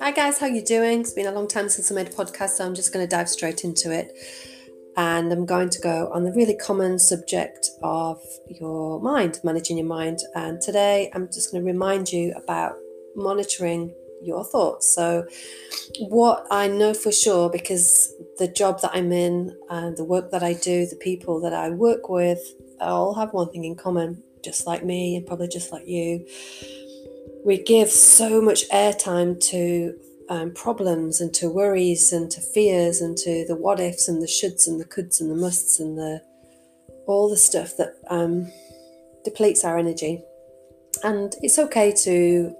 Hi guys, how you doing? It's been a long time since I made a podcast, so I'm just going to dive straight into it. And I'm going to go on the really common subject of your mind, managing your mind. And today I'm just going to remind you about monitoring your thoughts. So, what I know for sure, because the job that I'm in and the work that I do, the people that I work with, all have one thing in common, just like me and probably just like you we give so much airtime to um, problems and to worries and to fears and to the what ifs and the shoulds and the coulds and the musts and the all the stuff that um, depletes our energy. And it's okay to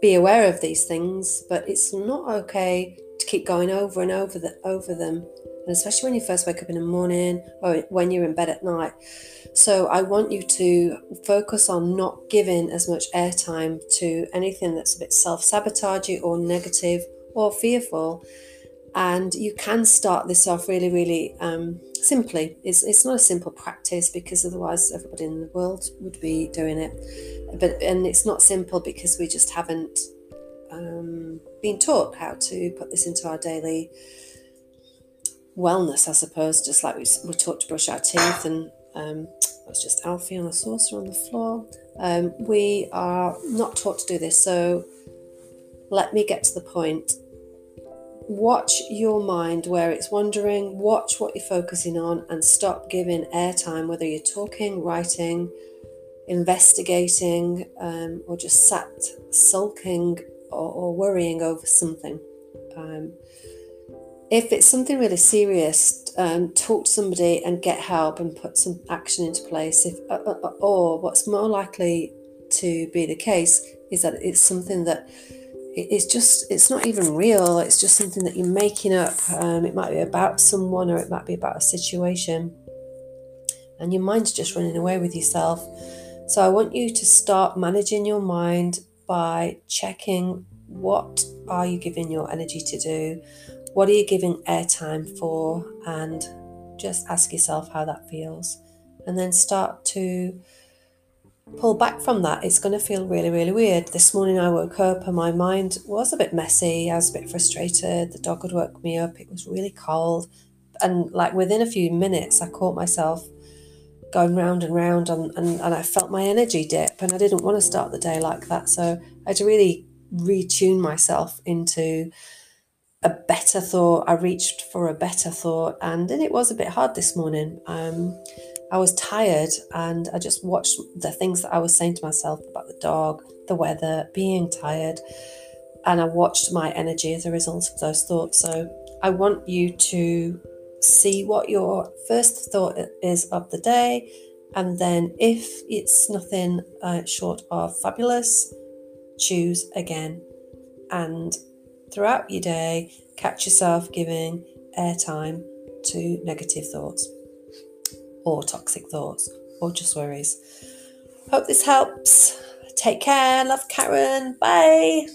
be aware of these things, but it's not okay keep going over and over the, over them and especially when you first wake up in the morning or when you're in bed at night. So I want you to focus on not giving as much airtime to anything that's a bit self sabotaging or negative or fearful. And you can start this off really, really um, simply. It's, it's not a simple practice because otherwise everybody in the world would be doing it. But and it's not simple because we just haven't been taught how to put this into our daily wellness, I suppose, just like we, we taught to brush our teeth and um, was just Alfie on a saucer on the floor. Um, we are not taught to do this, so let me get to the point. Watch your mind where it's wandering, watch what you're focusing on, and stop giving airtime, whether you're talking, writing, investigating, um, or just sat sulking or, or worrying over something. Um, if it's something really serious, um, talk to somebody and get help and put some action into place. If uh, uh, uh, or what's more likely to be the case is that it's something that it's just it's not even real. It's just something that you're making up. Um, it might be about someone or it might be about a situation, and your mind's just running away with yourself. So I want you to start managing your mind by checking what are you giving your energy to do what are you giving airtime for? And just ask yourself how that feels. And then start to pull back from that. It's going to feel really, really weird. This morning I woke up and my mind was a bit messy. I was a bit frustrated. The dog had woke me up. It was really cold. And like within a few minutes, I caught myself going round and round and, and, and I felt my energy dip and I didn't want to start the day like that. So I had to really retune myself into a better thought. I reached for a better thought, and, and it was a bit hard this morning. Um, I was tired, and I just watched the things that I was saying to myself about the dog, the weather, being tired, and I watched my energy as a result of those thoughts. So I want you to see what your first thought is of the day, and then if it's nothing uh, short of fabulous, choose again and throughout your day, catch yourself giving airtime to negative thoughts or toxic thoughts or just worries. Hope this helps. Take care. Love Karen. Bye.